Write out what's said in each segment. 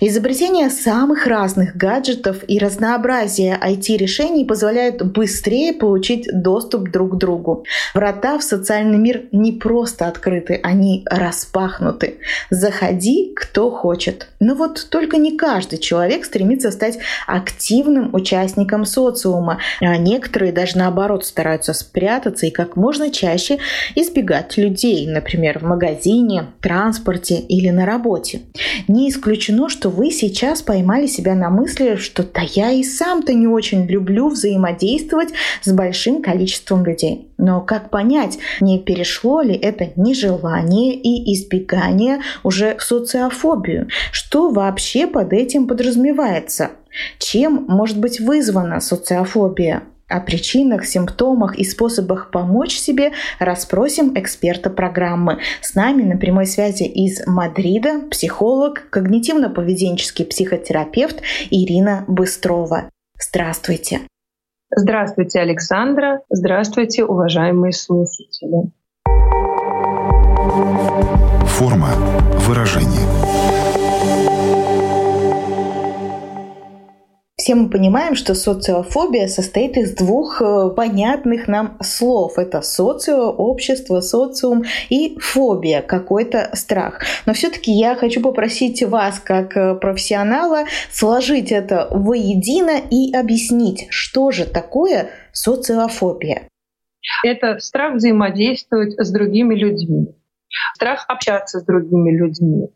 Изобретение самых разных гаджетов и разнообразие IT-решений позволяют быстрее получить доступ друг к другу. Врата в социальный мир не просто открыты, они распахнуты. Заходи, кто хочет. Но вот только не каждый человек стремится стать активным участником социума, а некоторые даже наоборот стараются спрятаться и как можно чаще избегать людей, например, в магазине, транспорте или на работе. Не исключено исключено, что вы сейчас поймали себя на мысли, что да я и сам-то не очень люблю взаимодействовать с большим количеством людей. Но как понять, не перешло ли это нежелание и избегание уже в социофобию? Что вообще под этим подразумевается? Чем может быть вызвана социофобия? О причинах, симптомах и способах помочь себе расспросим эксперта программы. С нами на прямой связи из Мадрида психолог, когнитивно-поведенческий психотерапевт Ирина Быстрова. Здравствуйте. Здравствуйте, Александра. Здравствуйте, уважаемые слушатели. Форма выражения. Все мы понимаем, что социофобия состоит из двух э, понятных нам слов. Это социо, общество, социум и фобия, какой-то страх. Но все-таки я хочу попросить вас, как э, профессионала, сложить это воедино и объяснить, что же такое социофобия. Это страх взаимодействовать с другими людьми страх общаться с другими людьми,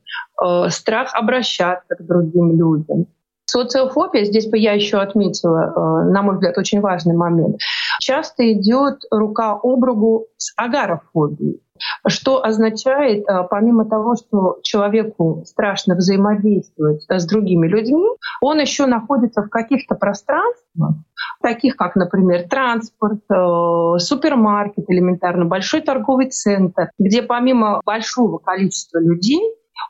э, страх обращаться к другим людям, Социофобия, здесь бы я еще отметила, э, на мой взгляд, очень важный момент, часто идет рука об руку с агарофобией. Что означает, э, помимо того, что человеку страшно взаимодействовать с другими людьми, он еще находится в каких-то пространствах, таких как, например, транспорт, э, супермаркет элементарно, большой торговый центр, где помимо большого количества людей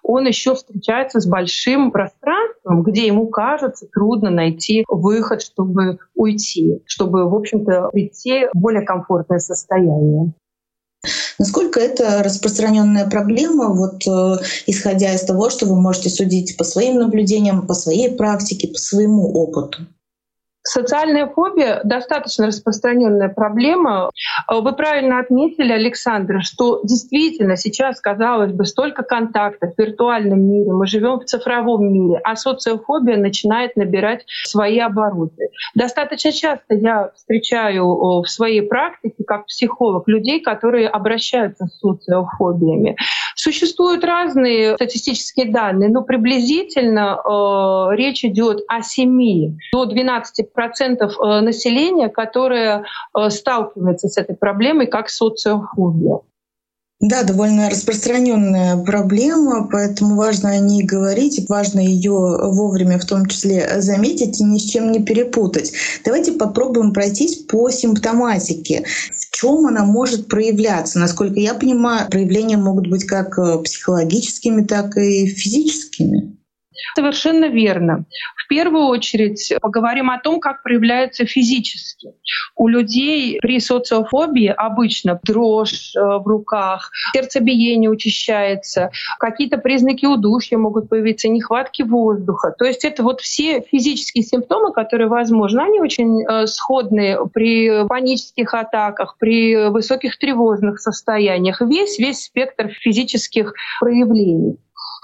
он еще встречается с большим пространством, где ему кажется трудно найти выход, чтобы уйти, чтобы, в общем-то, прийти в более комфортное состояние. Насколько это распространенная проблема, вот э, исходя из того, что вы можете судить по своим наблюдениям, по своей практике, по своему опыту? Социальная фобия достаточно распространенная проблема. Вы правильно отметили, Александр, что действительно сейчас, казалось бы, столько контактов в виртуальном мире, мы живем в цифровом мире, а социофобия начинает набирать свои обороты. Достаточно часто я встречаю в своей практике, как психолог, людей, которые обращаются с социофобиями. Существуют разные статистические данные, но приблизительно э, речь идет о 7 до 12 процентов э, населения, которое э, сталкивается с этой проблемой как социофобия. Да, довольно распространенная проблема, поэтому важно о ней говорить, важно ее вовремя в том числе заметить и ни с чем не перепутать. Давайте попробуем пройтись по симптоматике. В чем она может проявляться? Насколько я понимаю, проявления могут быть как психологическими, так и физическими. Совершенно верно. В первую очередь поговорим о том, как проявляется физически. У людей при социофобии обычно дрожь э, в руках, сердцебиение учащается, какие-то признаки удушья могут появиться, нехватки воздуха. То есть это вот все физические симптомы, которые возможны, они очень э, сходны при панических атаках, при высоких тревожных состояниях. Весь, весь спектр физических проявлений.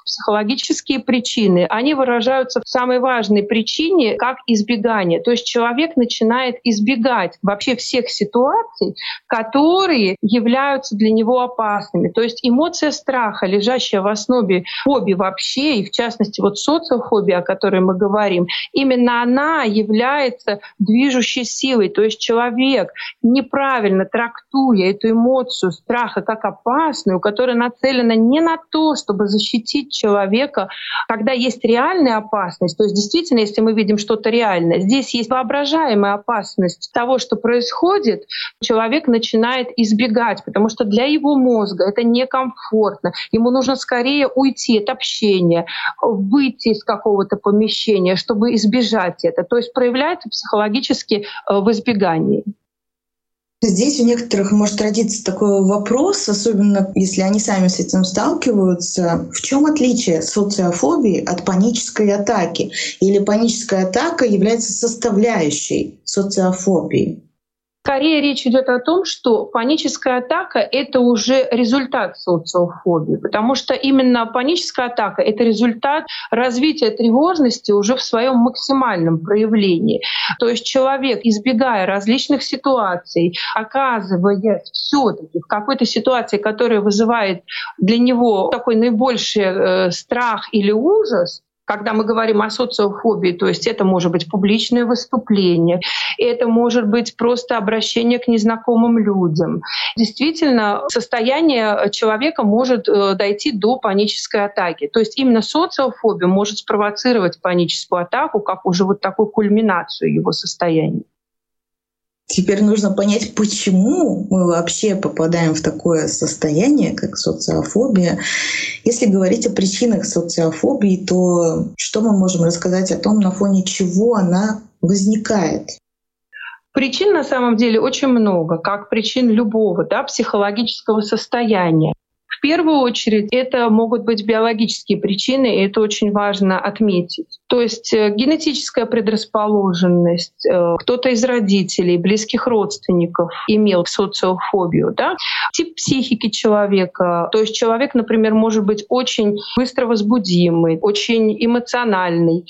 Психологические причины, они выражаются в самой важной причине, как избегание. То есть человек начинает избегать вообще всех ситуаций, которые являются для него опасными. То есть эмоция страха, лежащая в основе фобии вообще, и в частности вот социофобия, о которой мы говорим, именно она является движущей силой. То есть человек, неправильно трактуя эту эмоцию страха как опасную, которая нацелена не на то, чтобы защитить человека, когда есть реальная опасность, то есть действительно, если мы видим что-то реальное, здесь есть воображаемая опасность того, что происходит, человек начинает избегать, потому что для его мозга это некомфортно. Ему нужно скорее уйти от общения, выйти из какого-то помещения, чтобы избежать это. То есть проявляется психологически э, в избегании. Здесь у некоторых может родиться такой вопрос, особенно если они сами с этим сталкиваются. В чем отличие социофобии от панической атаки? Или паническая атака является составляющей социофобии? Скорее речь идет о том, что паническая атака — это уже результат социофобии, потому что именно паническая атака — это результат развития тревожности уже в своем максимальном проявлении. То есть человек, избегая различных ситуаций, оказываясь все таки в какой-то ситуации, которая вызывает для него такой наибольший э, страх или ужас, когда мы говорим о социофобии, то есть это может быть публичное выступление, это может быть просто обращение к незнакомым людям. Действительно, состояние человека может э, дойти до панической атаки. То есть именно социофобия может спровоцировать паническую атаку как уже вот такую кульминацию его состояния. Теперь нужно понять, почему мы вообще попадаем в такое состояние, как социофобия. Если говорить о причинах социофобии, то что мы можем рассказать о том, на фоне чего она возникает? Причин на самом деле очень много, как причин любого да, психологического состояния. В первую очередь это могут быть биологические причины, и это очень важно отметить. То есть э, генетическая предрасположенность, э, кто-то из родителей, близких родственников имел социофобию, да? тип психики человека. То есть человек, например, может быть очень быстро возбудимый, очень эмоциональный,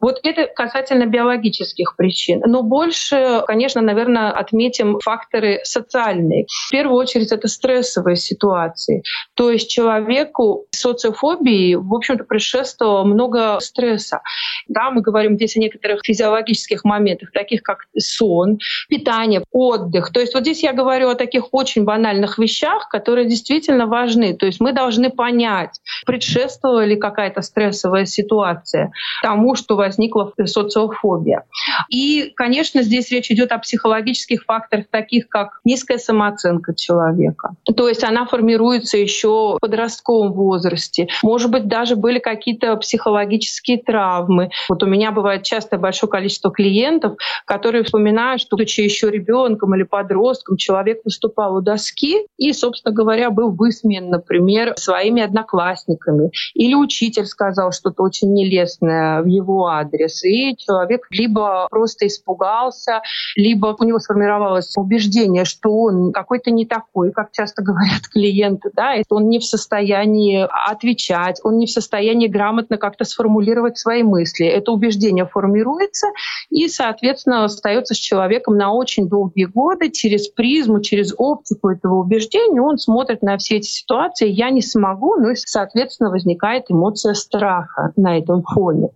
вот это касательно биологических причин. Но больше, конечно, наверное, отметим факторы социальные. В первую очередь это стрессовые ситуации. То есть человеку социофобии, в общем-то, предшествовало много стресса. Да, мы говорим здесь о некоторых физиологических моментах, таких как сон, питание, отдых. То есть вот здесь я говорю о таких очень банальных вещах, которые действительно важны. То есть мы должны понять, предшествовала ли какая-то стрессовая ситуация тому, что возникла социофобия. И, конечно, здесь речь идет о психологических факторах, таких как низкая самооценка человека. То есть она формируется еще в подростковом возрасте. Может быть, даже были какие-то психологические травмы. Вот у меня бывает часто большое количество клиентов, которые вспоминают, что, будучи еще ребенком или подростком, человек выступал у доски и, собственно говоря, был высмеян, например, своими одноклассниками. Или учитель сказал что-то очень нелестное в его адрес, и человек либо просто испугался, либо у него сформировалось убеждение, что он какой-то не такой, как часто говорят клиенты, да, и он не в состоянии отвечать, он не в состоянии грамотно как-то сформулировать свои мысли. Это убеждение формируется и, соответственно, остается с человеком на очень долгие годы через призму, через оптику этого убеждения. Он смотрит на все эти ситуации, я не смогу, ну и, соответственно, возникает эмоция страха на этом фоне.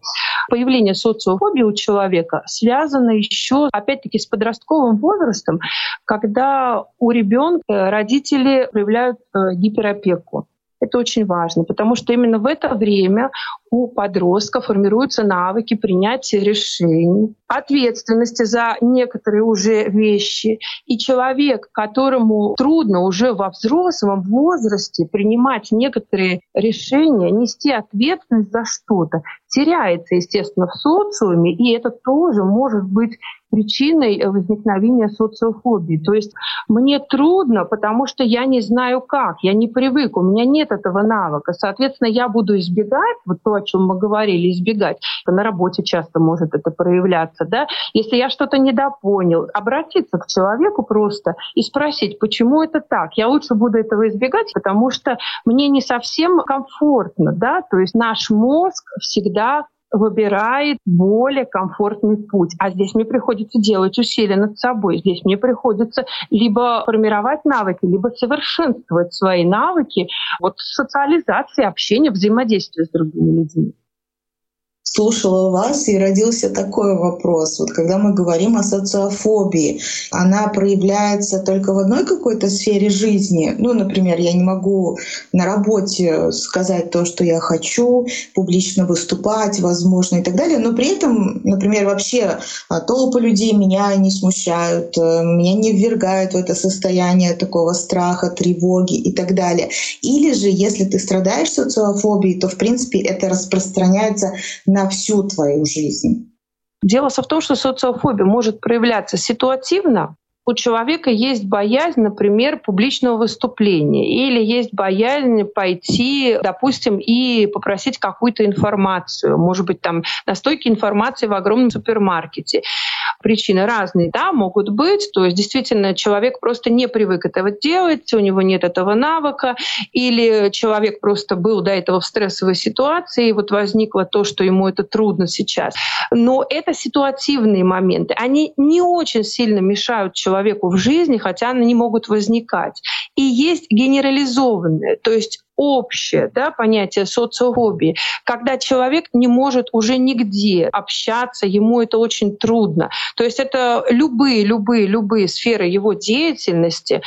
Появление социофобии у человека связано еще, опять-таки, с подростковым возрастом, когда у ребенка родители проявляют э, гиперопеку. Это очень важно, потому что именно в это время у подростка формируются навыки принятия решений, ответственности за некоторые уже вещи. И человек, которому трудно уже во взрослом возрасте принимать некоторые решения, нести ответственность за что-то, теряется, естественно, в социуме, и это тоже может быть причиной возникновения социофобии. То есть мне трудно, потому что я не знаю как, я не привык, у меня нет этого навыка. Соответственно, я буду избегать вот то, чем мы говорили, избегать. На работе часто может это проявляться. Да? Если я что-то недопонял, обратиться к человеку просто и спросить, почему это так. Я лучше буду этого избегать, потому что мне не совсем комфортно. Да? То есть наш мозг всегда выбирает более комфортный путь. А здесь мне приходится делать усилия над собой. Здесь мне приходится либо формировать навыки, либо совершенствовать свои навыки вот социализации, общения, взаимодействия с другими людьми слушала вас, и родился такой вопрос. Вот когда мы говорим о социофобии, она проявляется только в одной какой-то сфере жизни. Ну, например, я не могу на работе сказать то, что я хочу, публично выступать, возможно, и так далее. Но при этом, например, вообще а, толпы людей меня не смущают, э, меня не ввергают в это состояние такого страха, тревоги и так далее. Или же, если ты страдаешь социофобией, то, в принципе, это распространяется на на всю твою жизнь. Дело в том, что социофобия может проявляться ситуативно, у человека есть боязнь, например, публичного выступления, или есть боязнь пойти, допустим, и попросить какую-то информацию, может быть, там настойки информации в огромном супермаркете. Причины разные, да, могут быть. То есть действительно человек просто не привык этого делать, у него нет этого навыка, или человек просто был до этого в стрессовой ситуации, и вот возникло то, что ему это трудно сейчас. Но это ситуативные моменты. Они не очень сильно мешают человеку человеку в жизни, хотя они могут возникать. И есть генерализованное, то есть общее да, понятие социофобии, когда человек не может уже нигде общаться, ему это очень трудно. То есть это любые, любые, любые сферы его деятельности,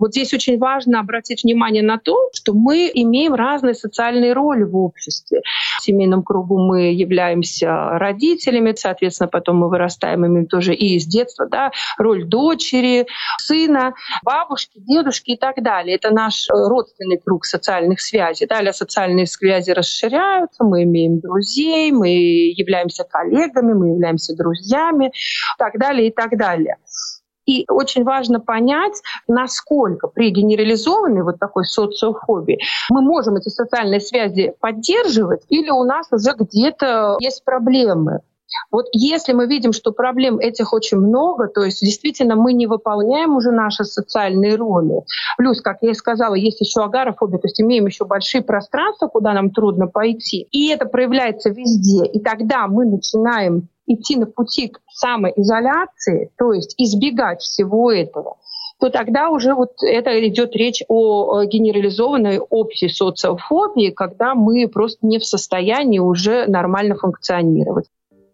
вот здесь очень важно обратить внимание на то, что мы имеем разные социальные роли в обществе. В семейном кругу мы являемся родителями, соответственно, потом мы вырастаем ими тоже и из детства, да, роль дочери, сына, бабушки, дедушки и так далее. Это наш родственный круг социальных связей. Далее социальные связи расширяются, мы имеем друзей, мы являемся коллегами, мы являемся друзьями и так далее и так далее. И очень важно понять, насколько при генерализованной вот такой социофобии мы можем эти социальные связи поддерживать или у нас уже где-то есть проблемы. Вот если мы видим, что проблем этих очень много, то есть действительно мы не выполняем уже наши социальные роли. Плюс, как я и сказала, есть еще агорафобия, то есть имеем еще большие пространства, куда нам трудно пойти. И это проявляется везде. И тогда мы начинаем идти на пути к самоизоляции, то есть избегать всего этого, то тогда уже вот это идет речь о генерализованной общей социофобии, когда мы просто не в состоянии уже нормально функционировать.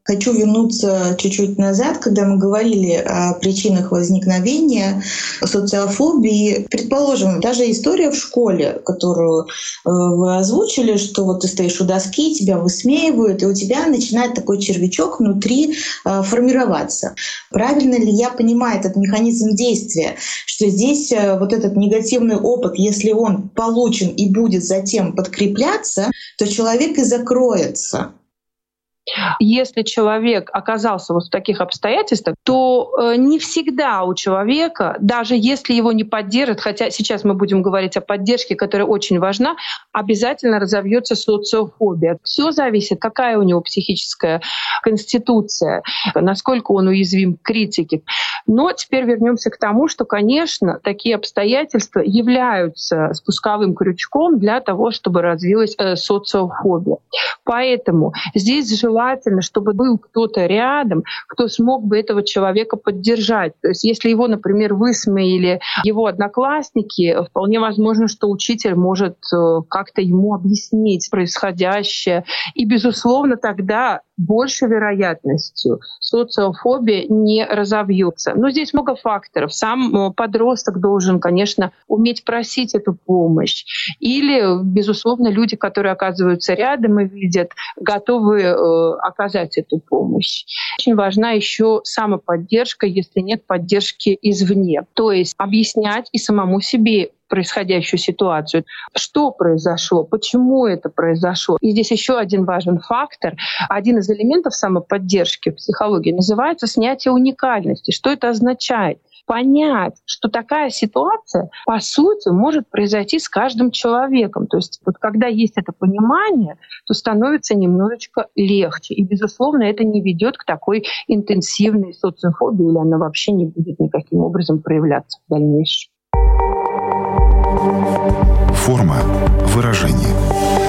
Хочу вернуться чуть-чуть назад, когда мы говорили о причинах возникновения социофобии. Предположим, даже история в школе, которую э, вы озвучили, что вот ты стоишь у доски, тебя высмеивают, и у тебя начинает такой червячок внутри э, формироваться. Правильно ли я понимаю этот механизм действия, что здесь э, вот этот негативный опыт, если он получен и будет затем подкрепляться, то человек и закроется. Если человек оказался вот в таких обстоятельствах, то э, не всегда у человека, даже если его не поддержат, хотя сейчас мы будем говорить о поддержке, которая очень важна, обязательно разовьется социофобия. Все зависит, какая у него психическая конституция, насколько он уязвим к критике. Но теперь вернемся к тому, что, конечно, такие обстоятельства являются спусковым крючком для того, чтобы развилась э, социофобия. Поэтому здесь желательно желательно, чтобы был кто-то рядом, кто смог бы этого человека поддержать. То есть если его, например, высмеяли его одноклассники, вполне возможно, что учитель может э, как-то ему объяснить происходящее. И, безусловно, тогда большей вероятностью социофобия не разовьется. Но здесь много факторов. Сам э, подросток должен, конечно, уметь просить эту помощь. Или, безусловно, люди, которые оказываются рядом и видят, готовы э, оказать эту помощь. Очень важна еще самоподдержка, если нет поддержки извне. То есть объяснять и самому себе происходящую ситуацию. Что произошло? Почему это произошло? И здесь еще один важен фактор. Один из элементов самоподдержки в психологии называется снятие уникальности. Что это означает? понять, что такая ситуация, по сути, может произойти с каждым человеком. То есть вот когда есть это понимание, то становится немножечко легче. И, безусловно, это не ведет к такой интенсивной социофобии, или она вообще не будет никаким образом проявляться в дальнейшем. Форма выражения.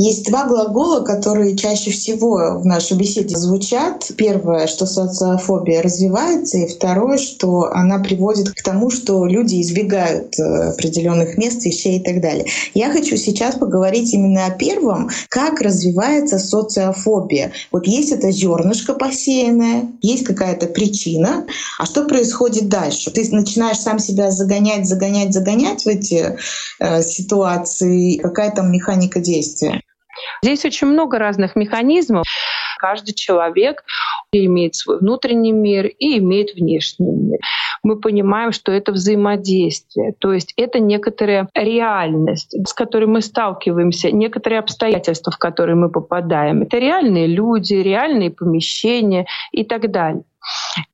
Есть два глагола, которые чаще всего в нашей беседе звучат. Первое, что социофобия развивается, и второе, что она приводит к тому, что люди избегают э, определенных мест, вещей и так далее. Я хочу сейчас поговорить именно о первом, как развивается социофобия. Вот есть это зернышко посеянное, есть какая-то причина, а что происходит дальше? Ты начинаешь сам себя загонять, загонять, загонять в эти э, ситуации, какая там механика действия? Здесь очень много разных механизмов. Каждый человек имеет свой внутренний мир и имеет внешний мир. Мы понимаем, что это взаимодействие, то есть это некоторая реальность, с которой мы сталкиваемся, некоторые обстоятельства, в которые мы попадаем. Это реальные люди, реальные помещения и так далее.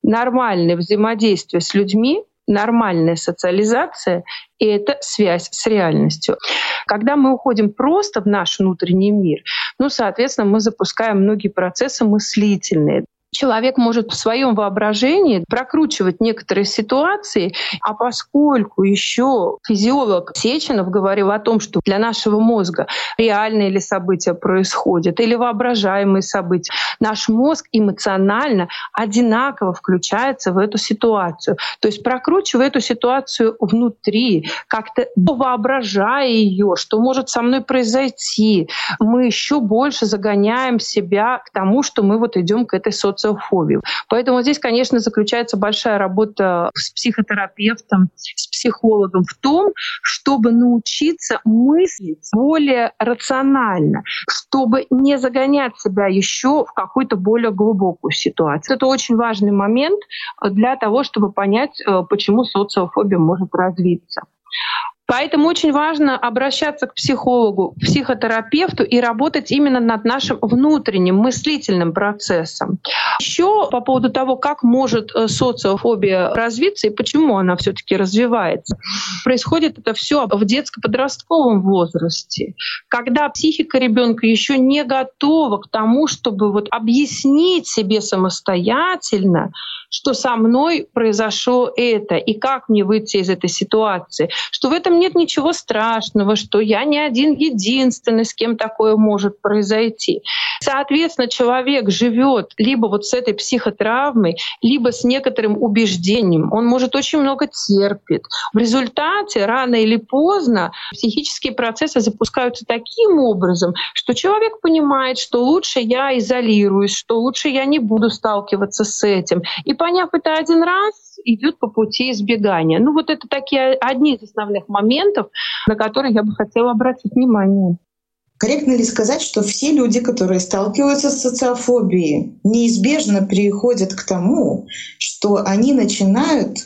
Нормальное взаимодействие с людьми нормальная социализация — и это связь с реальностью. Когда мы уходим просто в наш внутренний мир, ну, соответственно, мы запускаем многие процессы мыслительные человек может в своем воображении прокручивать некоторые ситуации, а поскольку еще физиолог Сеченов говорил о том, что для нашего мозга реальные ли события происходят или воображаемые события, наш мозг эмоционально одинаково включается в эту ситуацию. То есть прокручивая эту ситуацию внутри, как-то воображая ее, что может со мной произойти, мы еще больше загоняем себя к тому, что мы вот идем к этой социальной социофобию. Поэтому здесь, конечно, заключается большая работа с психотерапевтом, с психологом в том, чтобы научиться мыслить более рационально, чтобы не загонять себя еще в какую-то более глубокую ситуацию. Это очень важный момент для того, чтобы понять, э, почему социофобия может развиться. Поэтому очень важно обращаться к психологу, психотерапевту и работать именно над нашим внутренним мыслительным процессом. Еще по поводу того, как может э, социофобия развиться и почему она все-таки развивается. Происходит это все в детско-подростковом возрасте, когда психика ребенка еще не готова к тому, чтобы вот объяснить себе самостоятельно, что со мной произошло это, и как мне выйти из этой ситуации, что в этом нет ничего страшного, что я не один единственный, с кем такое может произойти. Соответственно, человек живет либо вот с этой психотравмой, либо с некоторым убеждением. Он может очень много терпит. В результате рано или поздно психические процессы запускаются таким образом, что человек понимает, что лучше я изолируюсь, что лучше я не буду сталкиваться с этим. И поняв это один раз, идет по пути избегания. Ну вот это такие одни из основных моментов, на которые я бы хотела обратить внимание. Корректно ли сказать, что все люди, которые сталкиваются с социофобией, неизбежно приходят к тому, что они начинают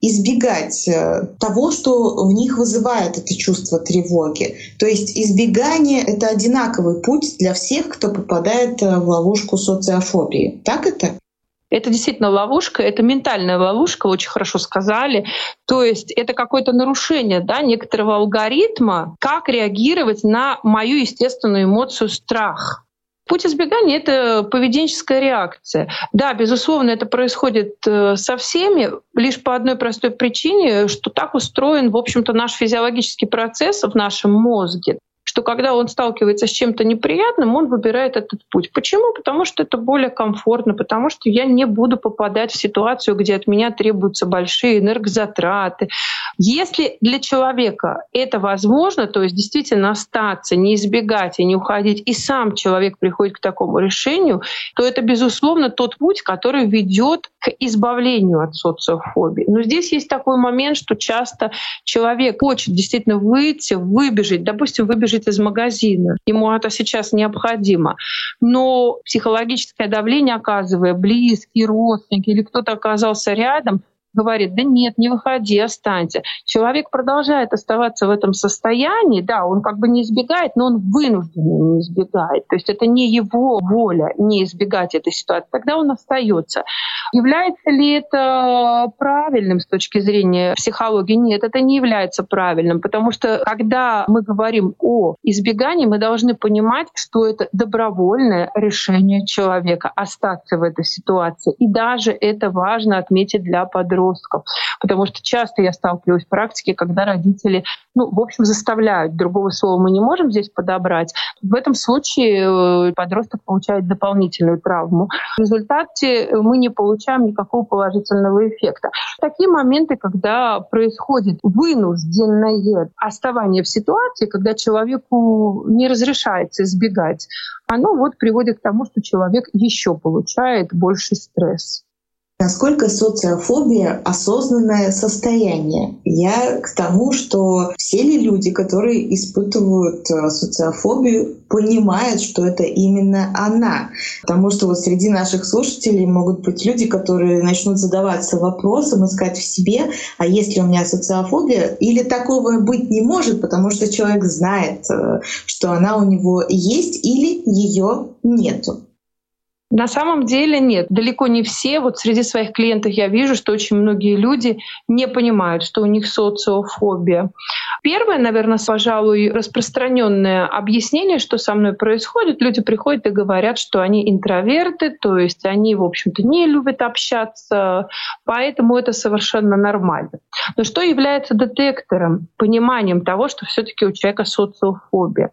избегать э, того, что в них вызывает это чувство тревоги. То есть избегание — это одинаковый путь для всех, кто попадает э, в ловушку социофобии. Так это? Это действительно ловушка, это ментальная ловушка, очень хорошо сказали. То есть это какое-то нарушение да, некоторого алгоритма, как реагировать на мою естественную эмоцию страх. Путь избегания — это поведенческая реакция. Да, безусловно, это происходит э, со всеми, лишь по одной простой причине, что так устроен, в общем-то, наш физиологический процесс в нашем мозге что когда он сталкивается с чем-то неприятным, он выбирает этот путь. Почему? Потому что это более комфортно, потому что я не буду попадать в ситуацию, где от меня требуются большие энергозатраты. Если для человека это возможно, то есть действительно остаться, не избегать и не уходить, и сам человек приходит к такому решению, то это, безусловно, тот путь, который ведет к избавлению от социофобии. Но здесь есть такой момент, что часто человек хочет действительно выйти, выбежать, допустим, выбежать из магазина. Ему это сейчас необходимо. Но психологическое давление, оказывая близкие, родственники или кто-то оказался рядом, говорит, да нет, не выходи, останься. Человек продолжает оставаться в этом состоянии, да, он как бы не избегает, но он вынужден не избегает. То есть это не его воля не избегать этой ситуации. Тогда он остается. Является ли это правильным с точки зрения психологии? Нет, это не является правильным, потому что когда мы говорим о избегании, мы должны понимать, что это добровольное решение человека остаться в этой ситуации. И даже это важно отметить для подростков, потому что часто я сталкиваюсь в практике, когда родители, ну, в общем, заставляют, другого слова мы не можем здесь подобрать. В этом случае э, подросток получает дополнительную травму. В результате мы не получаем никакого положительного эффекта. Такие моменты, когда происходит вынужденное оставание в ситуации, когда человеку не разрешается избегать, оно вот приводит к тому, что человек еще получает больше стресс. Насколько социофобия — осознанное состояние? Я к тому, что все ли люди, которые испытывают э, социофобию, понимают, что это именно она? Потому что вот среди наших слушателей могут быть люди, которые начнут задаваться вопросом, искать в себе, а есть ли у меня социофобия? Или такого быть не может, потому что человек знает, э, что она у него есть или ее нету. На самом деле нет, далеко не все. Вот среди своих клиентов я вижу, что очень многие люди не понимают, что у них социофобия. Первое, наверное, пожалуй, распространенное объяснение, что со мной происходит. Люди приходят и говорят, что они интроверты, то есть они, в общем-то, не любят общаться, поэтому это совершенно нормально. Но что является детектором, пониманием того, что все-таки у человека социофобия?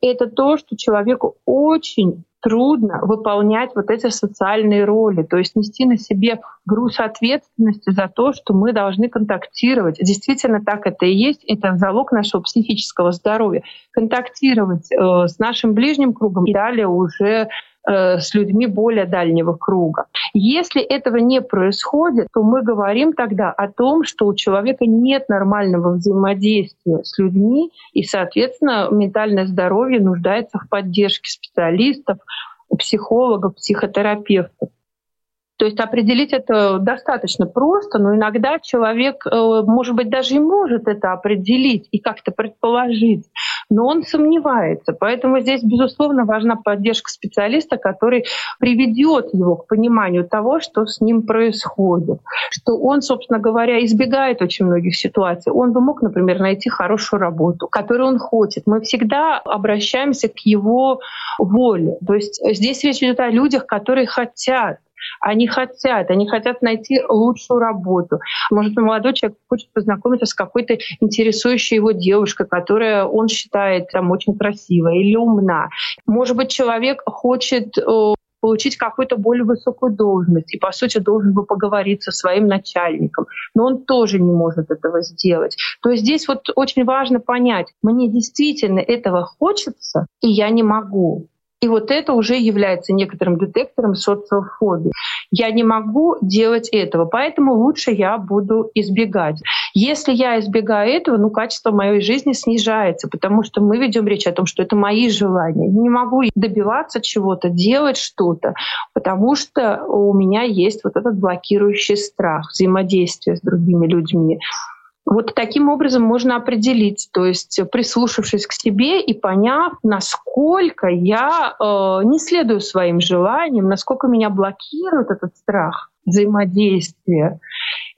Это то, что человеку очень трудно выполнять вот эти социальные роли, то есть нести на себе груз ответственности за то, что мы должны контактировать. Действительно, так это и есть. Это залог нашего психического здоровья. Контактировать э, с нашим ближним кругом и далее уже с людьми более дальнего круга. Если этого не происходит, то мы говорим тогда о том, что у человека нет нормального взаимодействия с людьми, и, соответственно, ментальное здоровье нуждается в поддержке специалистов, психологов, психотерапевтов. То есть определить это достаточно просто, но иногда человек, э, может быть, даже и может это определить и как-то предположить, но он сомневается. Поэтому здесь, безусловно, важна поддержка специалиста, который приведет его к пониманию того, что с ним происходит, что он, собственно говоря, избегает очень многих ситуаций. Он бы мог, например, найти хорошую работу, которую он хочет. Мы всегда обращаемся к его воле. То есть здесь речь идет о людях, которые хотят они хотят, они хотят найти лучшую работу. Может, молодой человек хочет познакомиться с какой-то интересующей его девушкой, которая он считает там очень красивая или умна. Может быть, человек хочет э, получить какую-то более высокую должность и, по сути, должен бы поговорить со своим начальником. Но он тоже не может этого сделать. То есть здесь вот очень важно понять, мне действительно этого хочется, и я не могу. И вот это уже является некоторым детектором социофобии. Я не могу делать этого, поэтому лучше я буду избегать. Если я избегаю этого, ну, качество моей жизни снижается, потому что мы ведем речь о том, что это мои желания. Я не могу добиваться чего-то, делать что-то, потому что у меня есть вот этот блокирующий страх взаимодействия с другими людьми. Вот таким образом можно определить, то есть прислушавшись к себе и поняв, насколько я э, не следую своим желаниям, насколько меня блокирует этот страх взаимодействия,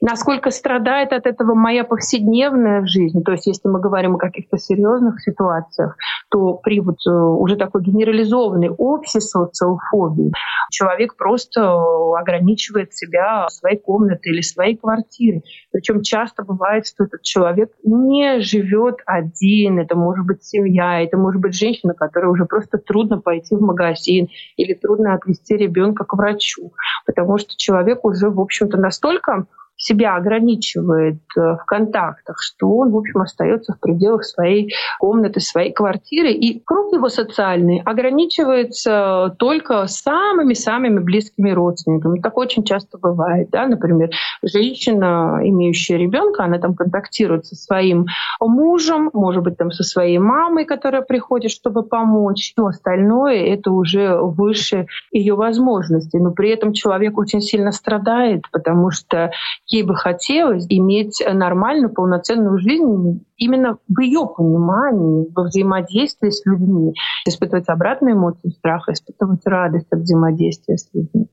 насколько страдает от этого моя повседневная жизнь. То есть если мы говорим о каких-то серьезных ситуациях, то при вот э, уже такой генерализованной общей социофобии человек просто ограничивает себя своей комнатой или своей квартирой. Причем часто бывает, что этот человек не живет один, это может быть семья, это может быть женщина, которая уже просто трудно пойти в магазин или трудно отвезти ребенка к врачу, потому что человек уже, в общем-то, настолько себя ограничивает э, в контактах, что он, в общем, остается в пределах своей комнаты, своей квартиры. И круг его социальный ограничивается только самыми-самыми близкими родственниками. Так очень часто бывает. Да? Например, женщина, имеющая ребенка, она там контактирует со своим мужем, может быть, там со своей мамой, которая приходит, чтобы помочь. Все остальное — это уже выше ее возможностей. Но при этом человек очень сильно страдает, потому что ей бы хотелось иметь нормальную, полноценную жизнь именно в ее понимании, во взаимодействии с людьми, испытывать обратные эмоции страха, испытывать радость от взаимодействия с людьми.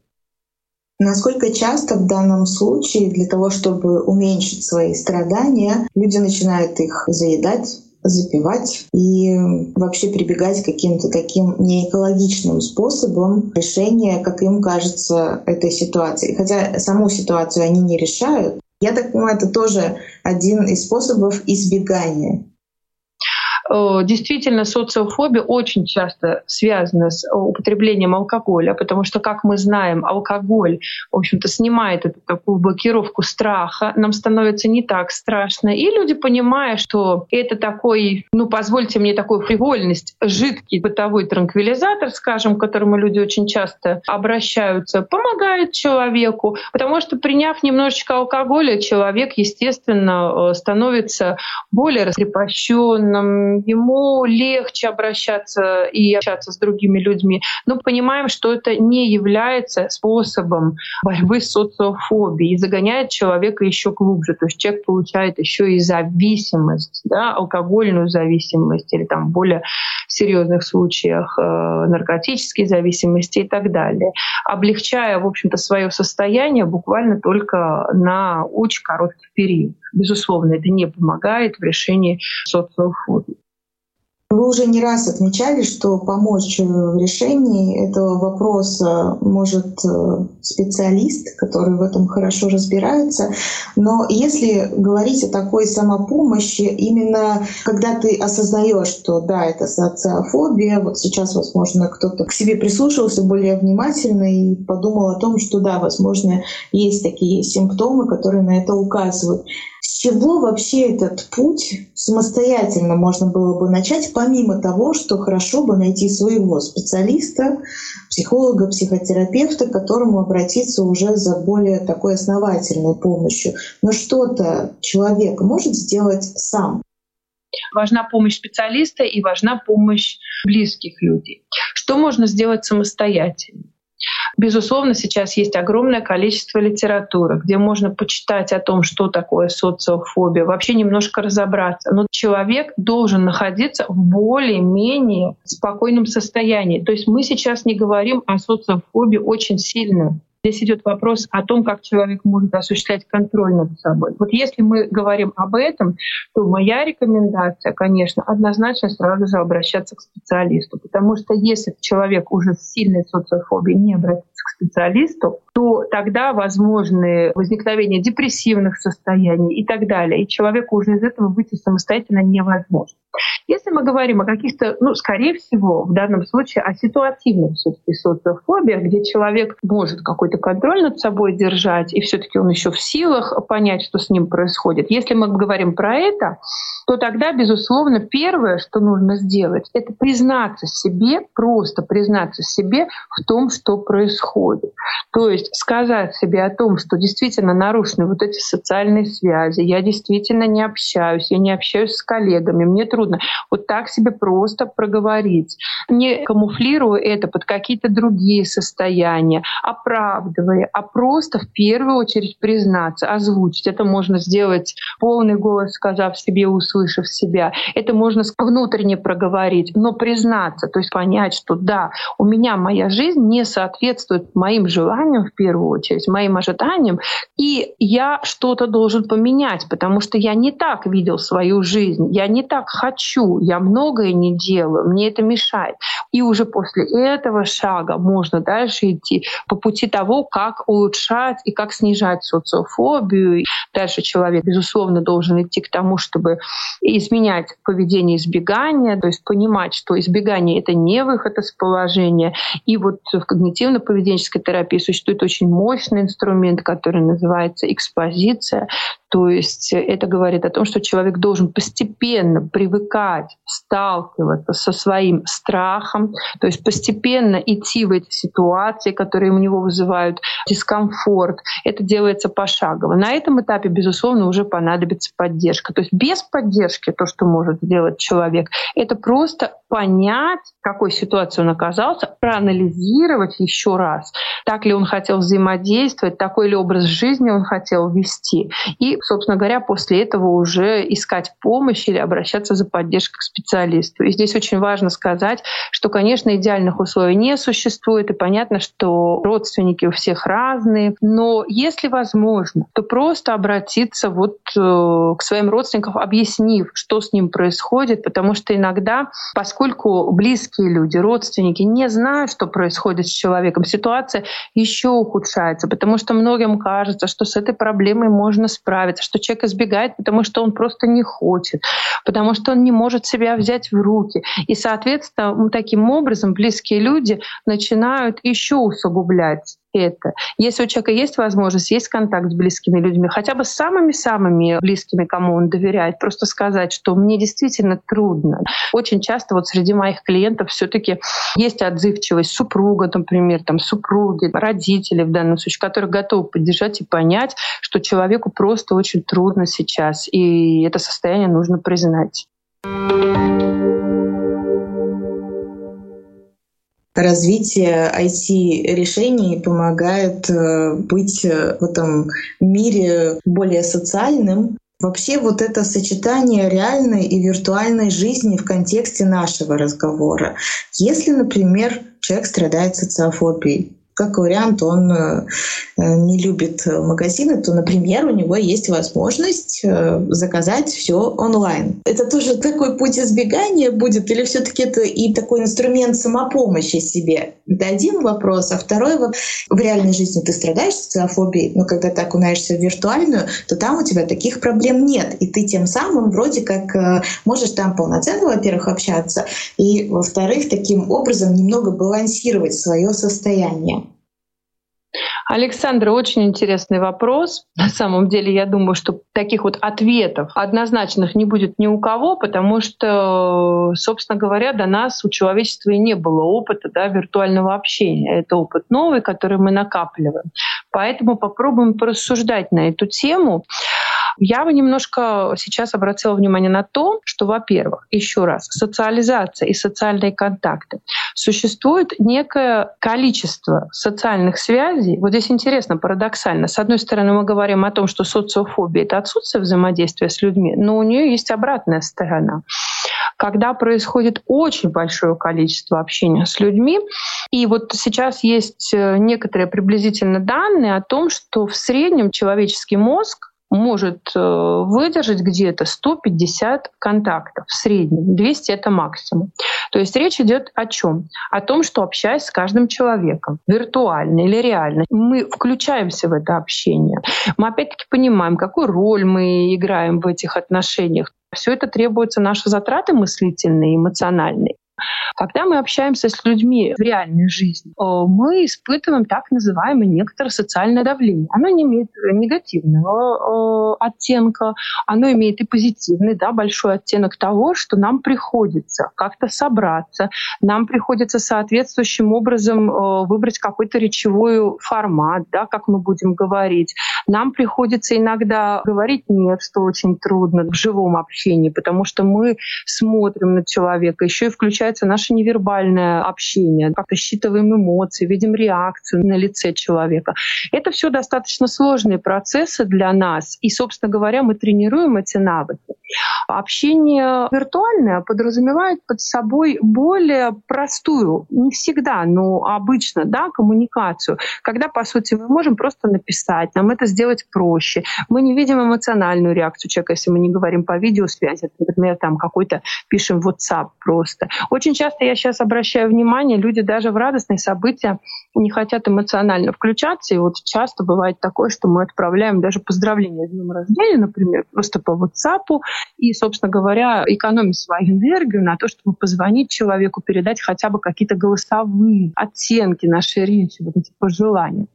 Насколько часто в данном случае для того, чтобы уменьшить свои страдания, люди начинают их заедать, запивать и вообще прибегать к каким-то таким неэкологичным способам решения, как им кажется, этой ситуации. Хотя саму ситуацию они не решают. Я так понимаю, это тоже один из способов избегания действительно социофобия очень часто связана с употреблением алкоголя, потому что, как мы знаем, алкоголь, в общем-то, снимает эту такую блокировку страха, нам становится не так страшно. И люди, понимая, что это такой, ну, позвольте мне такую фривольность, жидкий бытовой транквилизатор, скажем, к которому люди очень часто обращаются, помогает человеку, потому что приняв немножечко алкоголя, человек, естественно, э, становится более раскрепощенным, ему легче обращаться и общаться с другими людьми. Но понимаем, что это не является способом борьбы с социофобией и загоняет человека еще глубже. То есть человек получает еще и зависимость, да, алкогольную зависимость или там более серьезных случаях э, наркотические зависимости и так далее, облегчая, в общем-то, свое состояние буквально только на очень короткий период. Безусловно, это не помогает в решении социофобии. Вы уже не раз отмечали, что помочь в решении этого вопроса может э, специалист, который в этом хорошо разбирается. Но если говорить о такой самопомощи, именно когда ты осознаешь, что да, это социофобия, вот сейчас, возможно, кто-то к себе прислушался более внимательно и подумал о том, что да, возможно, есть такие симптомы, которые на это указывают. С чего вообще этот путь самостоятельно можно было бы начать, помимо того, что хорошо бы найти своего специалиста, психолога, психотерапевта, к которому обратиться уже за более такой основательной помощью. Но что-то человек может сделать сам. Важна помощь специалиста и важна помощь близких людей. Что можно сделать самостоятельно? Безусловно, сейчас есть огромное количество литературы, где можно почитать о том, что такое социофобия, вообще немножко разобраться. Но человек должен находиться в более-менее спокойном состоянии. То есть мы сейчас не говорим о социофобии очень сильно. Здесь идет вопрос о том, как человек может осуществлять контроль над собой. Вот если мы говорим об этом, то моя рекомендация, конечно, однозначно сразу же обращаться к специалисту. Потому что если человек уже с сильной социофобией не обратится к специалисту, то тогда возможны возникновение депрессивных состояний и так далее. И человеку уже из этого выйти самостоятельно невозможно. Если мы говорим о каких-то, ну, скорее всего, в данном случае о ситуативных все-таки социофобиях, где человек может какой-то контроль над собой держать, и все-таки он еще в силах понять, что с ним происходит. Если мы говорим про это, то тогда, безусловно, первое, что нужно сделать, это признаться себе, просто признаться себе в том, что происходит. То есть сказать себе о том, что действительно нарушены вот эти социальные связи, я действительно не общаюсь, я не общаюсь с коллегами, мне трудно вот так себе просто проговорить, не камуфлируя это под какие-то другие состояния, оправдывая, а просто в первую очередь признаться, озвучить. Это можно сделать полный голос, сказав себе, услышав себя. Это можно внутренне проговорить, но признаться, то есть понять, что да, у меня моя жизнь не соответствует моим желаниям в первую очередь, моим ожиданиям, и я что-то должен поменять, потому что я не так видел свою жизнь, я не так хочу, я многое не делаю, мне это мешает. И уже после этого шага можно дальше идти по пути того, как улучшать и как снижать социофобию. Дальше человек, безусловно, должен идти к тому, чтобы изменять поведение избегания, то есть понимать, что избегание — это не выход из положения. И вот в когнитивно-поведенческой терапии существует очень мощный инструмент, который называется экспозиция. То есть это говорит о том, что человек должен постепенно привыкать, сталкиваться со своим страхом, то есть постепенно идти в эти ситуации, которые у него вызывают дискомфорт. Это делается пошагово. На этом этапе, безусловно, уже понадобится поддержка. То есть без поддержки то, что может сделать человек, это просто понять, в какой ситуации он оказался, проанализировать еще раз, так ли он хотел взаимодействовать, такой ли образ жизни он хотел вести. И, собственно говоря, после этого уже искать помощь или обращаться за поддержкой к специалисту. И здесь очень важно сказать, что, конечно, идеальных условий не существует, и понятно, что родственники у всех разные, но если возможно, то просто обратиться вот э, к своим родственникам, объяснив, что с ним происходит, потому что иногда, поскольку близкие люди, родственники не знают, что происходит с человеком, ситуация еще ухудшается, потому что многим кажется, что с этой проблемой можно справиться, что человек избегает, потому что он просто не хочет, потому что он не может себя взять в руки. И, соответственно, таким образом близкие люди начинают еще усугублять это. Если у человека есть возможность, есть контакт с близкими людьми, хотя бы с самыми-самыми близкими, кому он доверяет, просто сказать, что мне действительно трудно. Очень часто вот среди моих клиентов все таки есть отзывчивость супруга, например, там, супруги, родители в данном случае, которые готовы поддержать и понять, что человеку просто очень трудно сейчас, и это состояние нужно признать. Развитие IT-решений помогает э, быть э, в этом мире более социальным. Вообще вот это сочетание реальной и виртуальной жизни в контексте нашего разговора. Если, например, человек страдает социофобией, как вариант, он э, не любит магазины, то, например, у него есть возможность э, заказать все онлайн. Это тоже такой путь избегания будет, или все-таки это и такой инструмент самопомощи себе? Это один вопрос. А второй в реальной жизни ты страдаешь социофобией, но когда ты окунаешься в виртуальную, то там у тебя таких проблем нет. И ты тем самым вроде как э, можешь там полноценно, во-первых, общаться, и, во-вторых, таким образом немного балансировать свое состояние. Александра, очень интересный вопрос. На самом деле, я думаю, что таких вот ответов однозначных не будет ни у кого, потому что, собственно говоря, до нас у человечества и не было опыта да, виртуального общения. Это опыт новый, который мы накапливаем. Поэтому попробуем порассуждать на эту тему. Я бы немножко сейчас обратила внимание на то, что, во-первых, еще раз, социализация и социальные контакты. Существует некое количество социальных связей. Вот здесь интересно, парадоксально. С одной стороны, мы говорим о том, что социофобия — это отсутствие взаимодействия с людьми, но у нее есть обратная сторона когда происходит очень большое количество общения с людьми. И вот сейчас есть э, некоторые приблизительно данные о том, что в среднем человеческий мозг может э, выдержать где-то 150 контактов в среднем, 200 это максимум. То есть речь идет о чем? О том, что общаясь с каждым человеком, виртуально или реально, мы включаемся в это общение. Мы опять-таки понимаем, какую роль мы играем в этих отношениях. Все это требуется наши затраты мыслительные, эмоциональные. Когда мы общаемся с людьми в реальной жизни, э, мы испытываем так называемое некоторое социальное давление. Оно не имеет негативного э, оттенка, оно имеет и позитивный, да, большой оттенок того, что нам приходится как-то собраться, нам приходится соответствующим образом э, выбрать какой-то речевой формат, да, как мы будем говорить. Нам приходится иногда говорить «нет», что очень трудно в живом общении, потому что мы смотрим на человека, еще и включается наше невербальное общение, как-то считываем эмоции, видим реакцию на лице человека. Это все достаточно сложные процессы для нас, и, собственно говоря, мы тренируем эти навыки. Общение виртуальное подразумевает под собой более простую, не всегда, но обычно, да, коммуникацию, когда, по сути, мы можем просто написать, нам это сделать проще. Мы не видим эмоциональную реакцию человека, если мы не говорим по видеосвязи, например, там какой-то пишем WhatsApp просто. Очень часто я сейчас обращаю внимание, люди даже в радостные события не хотят эмоционально включаться. И вот часто бывает такое, что мы отправляем даже поздравления с днем рождения, например, просто по WhatsApp. И, собственно говоря, экономим свою энергию на то, чтобы позвонить человеку, передать хотя бы какие-то голосовые оттенки нашей речи, вот эти пожелания.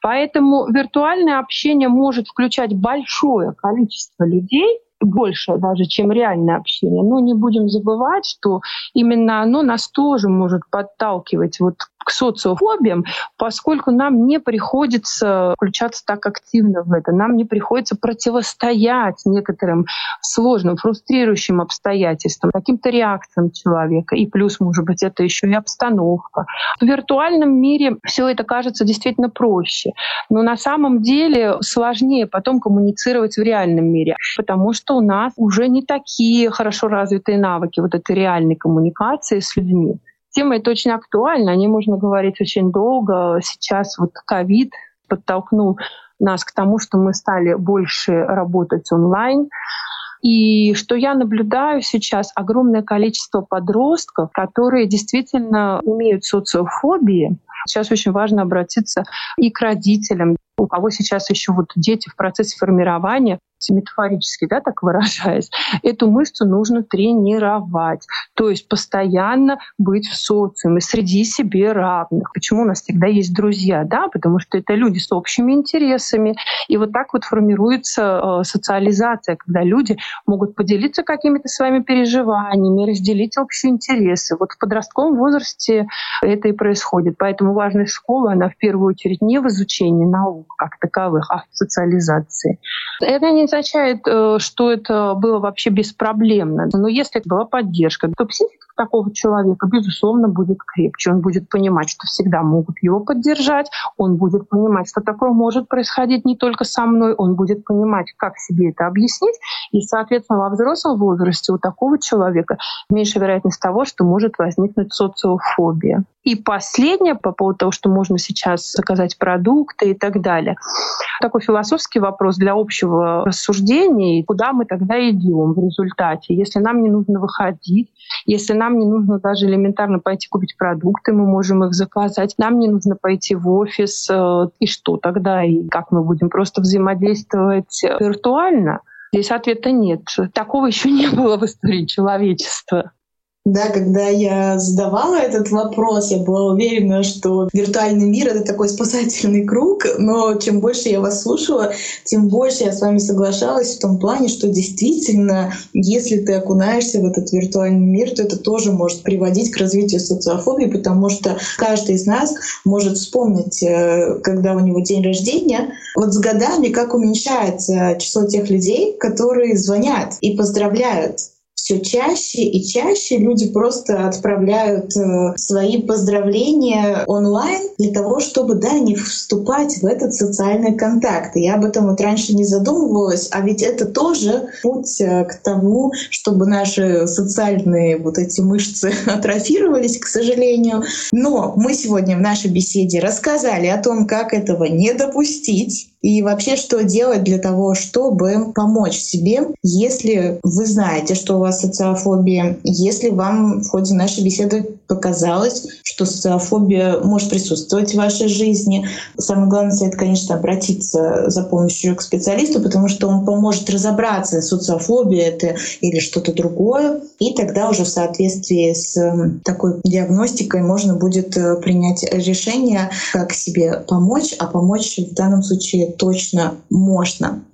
Поэтому виртуальное общение может включать большое количество людей, больше даже, чем реальное общение. Но не будем забывать, что именно оно нас тоже может подталкивать вот к социофобиям, поскольку нам не приходится включаться так активно в это, нам не приходится противостоять некоторым сложным, фрустрирующим обстоятельствам, каким-то реакциям человека. И плюс, может быть, это еще и обстановка. В виртуальном мире все это кажется действительно проще, но на самом деле сложнее потом коммуницировать в реальном мире, потому что у нас уже не такие хорошо развитые навыки вот этой реальной коммуникации с людьми. Тема эта очень актуальна, о ней можно говорить очень долго. Сейчас вот ковид подтолкнул нас к тому, что мы стали больше работать онлайн. И что я наблюдаю сейчас, огромное количество подростков, которые действительно имеют социофобии. Сейчас очень важно обратиться и к родителям, у кого сейчас еще вот дети в процессе формирования, метафорически, да, так выражаясь, эту мышцу нужно тренировать. То есть постоянно быть в социуме, среди себе равных. Почему у нас всегда есть друзья? Да, потому что это люди с общими интересами. И вот так вот формируется э, социализация, когда люди могут поделиться какими-то своими переживаниями, разделить общие интересы. Вот в подростковом возрасте это и происходит. Поэтому важность школы, она в первую очередь не в изучении наук как таковых, а в социализации. Это не означает, э, что это было вообще беспроблемно. Но если была поддержка, то психика такого человека, безусловно, будет крепче. Он будет понимать, что всегда могут его поддержать, он будет понимать, что такое может происходить не только со мной, он будет понимать, как себе это объяснить. И, соответственно, во взрослом возрасте у такого человека меньше вероятность того, что может возникнуть социофобия. И последнее по поводу того, что можно сейчас заказать продукты и так далее. Такой философский вопрос для общего рассуждения, куда мы тогда идем в результате. Если нам не нужно выходить, если нам не нужно даже элементарно пойти купить продукты, мы можем их заказать. Нам не нужно пойти в офис. Э, и что тогда? И как мы будем просто взаимодействовать виртуально? Здесь ответа нет. Такого еще не было в истории человечества. Да, когда я задавала этот вопрос, я была уверена, что виртуальный мир — это такой спасательный круг, но чем больше я вас слушала, тем больше я с вами соглашалась в том плане, что действительно, если ты окунаешься в этот виртуальный мир, то это тоже может приводить к развитию социофобии, потому что каждый из нас может вспомнить, э, когда у него день рождения, вот с годами, как уменьшается число тех людей, которые звонят и поздравляют все чаще и чаще люди просто отправляют э, свои поздравления онлайн для того, чтобы да, не вступать в этот социальный контакт. Я об этом вот раньше не задумывалась, а ведь это тоже путь э, к тому, чтобы наши социальные вот эти мышцы атрофировались, к сожалению. Но мы сегодня в нашей беседе рассказали о том, как этого не допустить, и вообще, что делать для того, чтобы помочь себе, если вы знаете, что у вас социофобия, если вам в ходе нашей беседы показалось, что социофобия может присутствовать в вашей жизни. Самый главный совет, конечно, обратиться за помощью к специалисту, потому что он поможет разобраться, социофобия это или что-то другое. И тогда уже в соответствии с эм, такой диагностикой можно будет э, принять решение, как себе помочь, а помочь в данном случае точно можно.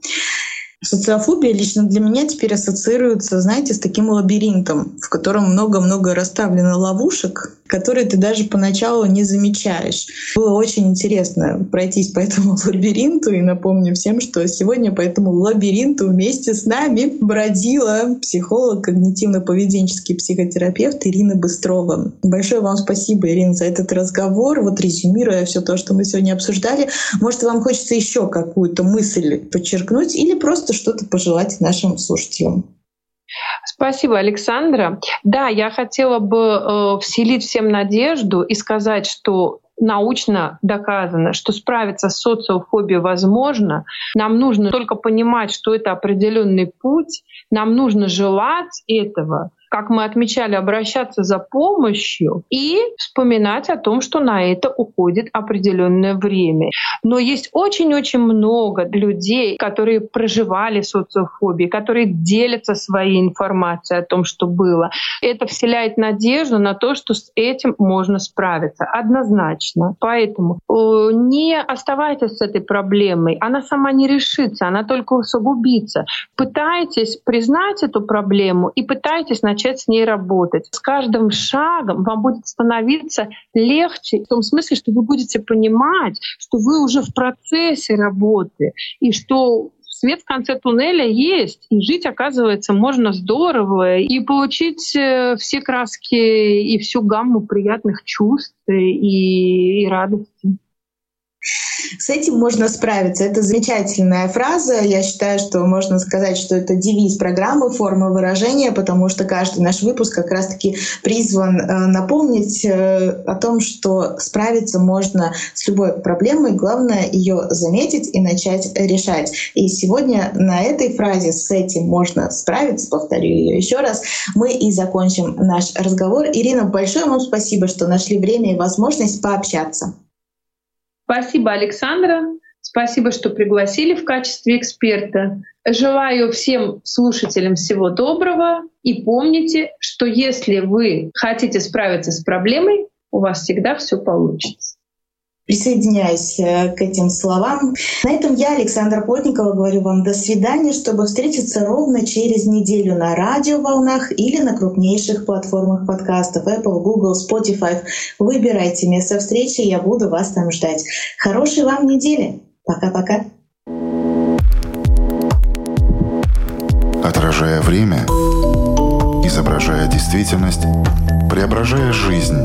Социофобия лично для меня теперь ассоциируется, знаете, с таким лабиринтом, в котором много-много расставлено ловушек, которые ты даже поначалу не замечаешь. Было очень интересно пройтись по этому лабиринту, и напомню всем, что сегодня по этому лабиринту вместе с нами бродила психолог, когнитивно-поведенческий психотерапевт Ирина Быстрова. Большое вам спасибо, Ирина, за этот разговор. Вот резюмируя все то, что мы сегодня обсуждали, может, вам хочется еще какую-то мысль подчеркнуть или просто что-то пожелать нашим слушателям. Спасибо, Александра. Да, я хотела бы э, вселить всем надежду и сказать, что научно доказано, что справиться с социофобией возможно. Нам нужно только понимать, что это определенный путь, нам нужно желать этого, как мы отмечали, обращаться за помощью и вспоминать о том, что на это уходит определенное время. Но есть очень-очень много людей, которые проживали социофобией, которые делятся своей информацией о том, что было. Это вселяет надежду на то, что с этим можно справиться. Однозначно. Поэтому э, не оставайтесь с этой проблемой. Она сама не решится, она только усугубится. Пытайтесь признать эту проблему и пытайтесь начать с ней работать. С каждым шагом вам будет становиться легче в том смысле, что вы будете понимать, что вы уже в процессе работы и что свет в конце туннеля есть, и жить, оказывается, можно здорово, и получить э, все краски и всю гамму приятных чувств и, и радости. С этим можно справиться. Это замечательная фраза. Я считаю, что можно сказать, что это девиз программы «Форма выражения», потому что каждый наш выпуск как раз-таки призван э, напомнить э, о том, что справиться можно с любой проблемой. Главное ее заметить и начать решать. И сегодня на этой фразе «с этим можно справиться», повторю ее еще раз, мы и закончим наш разговор. Ирина, большое вам спасибо, что нашли время и возможность пообщаться. Спасибо, Александра. Спасибо, что пригласили в качестве эксперта. Желаю всем слушателям всего доброго. И помните, что если вы хотите справиться с проблемой, у вас всегда все получится. Присоединяюсь э, к этим словам. На этом я, Александра Плотникова, говорю вам до свидания, чтобы встретиться ровно через неделю на радиоволнах или на крупнейших платформах подкастов Apple, Google, Spotify. Выбирайте место встречи, я буду вас там ждать. Хорошей вам недели. Пока-пока. Отражая время, изображая действительность, преображая жизнь